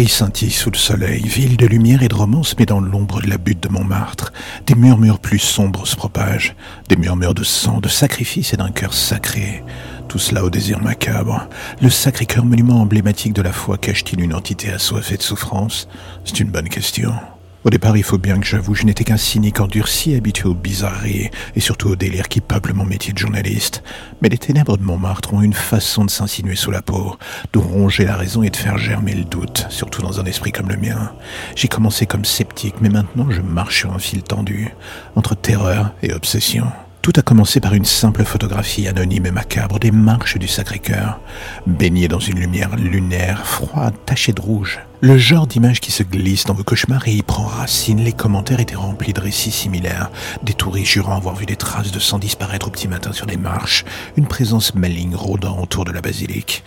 Paris scintille sous le soleil, ville de lumière et de romance, mais dans l'ombre de la butte de Montmartre, des murmures plus sombres se propagent, des murmures de sang, de sacrifice et d'un cœur sacré. Tout cela au désir macabre. Le Sacré-Cœur, monument emblématique de la foi, cache-t-il une entité assoiffée de souffrance C'est une bonne question. Au départ, il faut bien que j'avoue, je n'étais qu'un cynique endurci, habitué aux bizarreries et surtout au délire qui peuple mon métier de journaliste. Mais les ténèbres de Montmartre ont une façon de s'insinuer sous la peau, de ronger la raison et de faire germer le doute, surtout dans un esprit comme le mien. J'ai commencé comme sceptique, mais maintenant je marche sur un fil tendu, entre terreur et obsession. Tout a commencé par une simple photographie anonyme et macabre des marches du Sacré-Cœur, baignées dans une lumière lunaire, froide, tachée de rouge. Le genre d'image qui se glisse dans vos cauchemars et y prend racine, les commentaires étaient remplis de récits similaires, des touristes jurant avoir vu des traces de sang disparaître au petit matin sur les marches, une présence maligne rôdant autour de la basilique.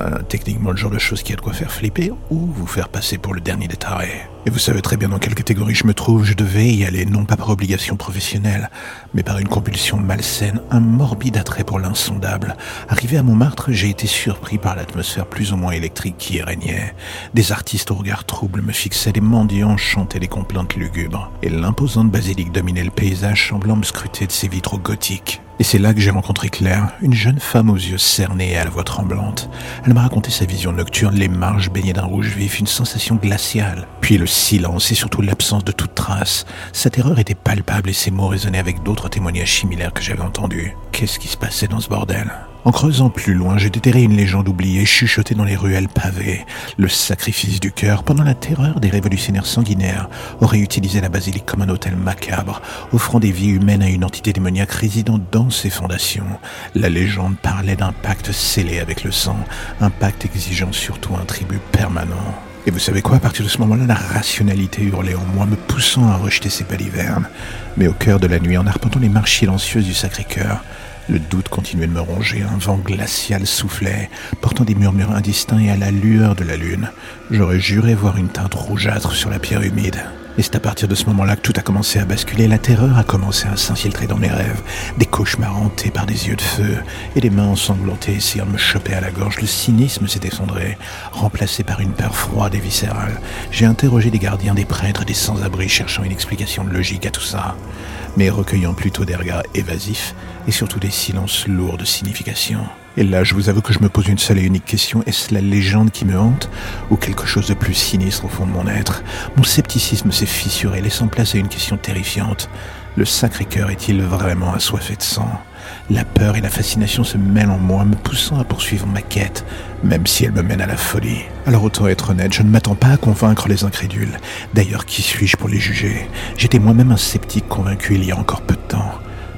Euh, techniquement le genre de choses qui a de quoi faire flipper ou vous faire passer pour le dernier des tarés. Et vous savez très bien dans quelle catégorie je me trouve, je devais y aller non pas par obligation professionnelle, mais par une compulsion malsaine, un morbide attrait pour l'insondable. Arrivé à Montmartre, j'ai été surpris par l'atmosphère plus ou moins électrique qui y régnait. Des artistes au regard trouble me fixaient, des mendiants chantaient des complaintes lugubres, et l'imposante basilique dominait le paysage semblant me scruter de ses vitraux gothiques. Et c'est là que j'ai rencontré Claire, une jeune femme aux yeux cernés et à la voix tremblante. Elle m'a raconté sa vision nocturne, les marges baignées d'un rouge vif, une sensation glaciale. Puis le silence et surtout l'absence de toute trace. Sa terreur était palpable et ses mots résonnaient avec d'autres témoignages similaires que j'avais entendus. Qu'est-ce qui se passait dans ce bordel? En creusant plus loin, j'ai déterré une légende oubliée, chuchotée dans les ruelles pavées. Le sacrifice du cœur, pendant la terreur des révolutionnaires sanguinaires, aurait utilisé la basilique comme un hôtel macabre, offrant des vies humaines à une entité démoniaque résidant dans ses fondations. La légende parlait d'un pacte scellé avec le sang, un pacte exigeant surtout un tribut permanent. Et vous savez quoi, à partir de ce moment-là, la rationalité hurlait en moi, me poussant à rejeter ces balivernes. Mais au cœur de la nuit, en arpentant les marches silencieuses du Sacré-Cœur, le doute continuait de me ronger, un vent glacial soufflait, portant des murmures indistincts et à la lueur de la lune. J'aurais juré voir une teinte rougeâtre sur la pierre humide. Et c'est à partir de ce moment-là que tout a commencé à basculer. La terreur a commencé à s'infiltrer dans mes rêves. Des cauchemars hantés par des yeux de feu et des mains ensanglantées essayant de me choper à la gorge. Le cynisme s'est effondré, remplacé par une peur froide et viscérale. J'ai interrogé des gardiens, des prêtres, des sans-abri cherchant une explication logique à tout ça, mais recueillant plutôt des regards évasifs et surtout des silences lourds de signification. Et là, je vous avoue que je me pose une seule et unique question. Est-ce la légende qui me hante ou quelque chose de plus sinistre au fond de mon être? Mon scepticisme s'est fissuré, laissant place à une question terrifiante. Le Sacré-Cœur est-il vraiment assoiffé de sang? La peur et la fascination se mêlent en moi, me poussant à poursuivre ma quête, même si elle me mène à la folie. Alors autant être honnête, je ne m'attends pas à convaincre les incrédules. D'ailleurs, qui suis-je pour les juger? J'étais moi-même un sceptique convaincu il y a encore peu de temps.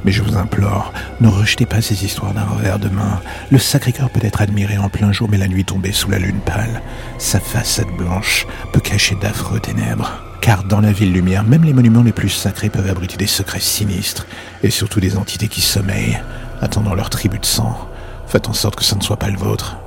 Mais je vous implore, ne rejetez pas ces histoires d'un revers de main. Le Sacré-Cœur peut être admiré en plein jour, mais la nuit tombée sous la lune pâle, sa façade blanche peut cacher d'affreux ténèbres. Car dans la ville lumière, même les monuments les plus sacrés peuvent abriter des secrets sinistres, et surtout des entités qui sommeillent, attendant leur tribu de sang. Faites en sorte que ça ne soit pas le vôtre.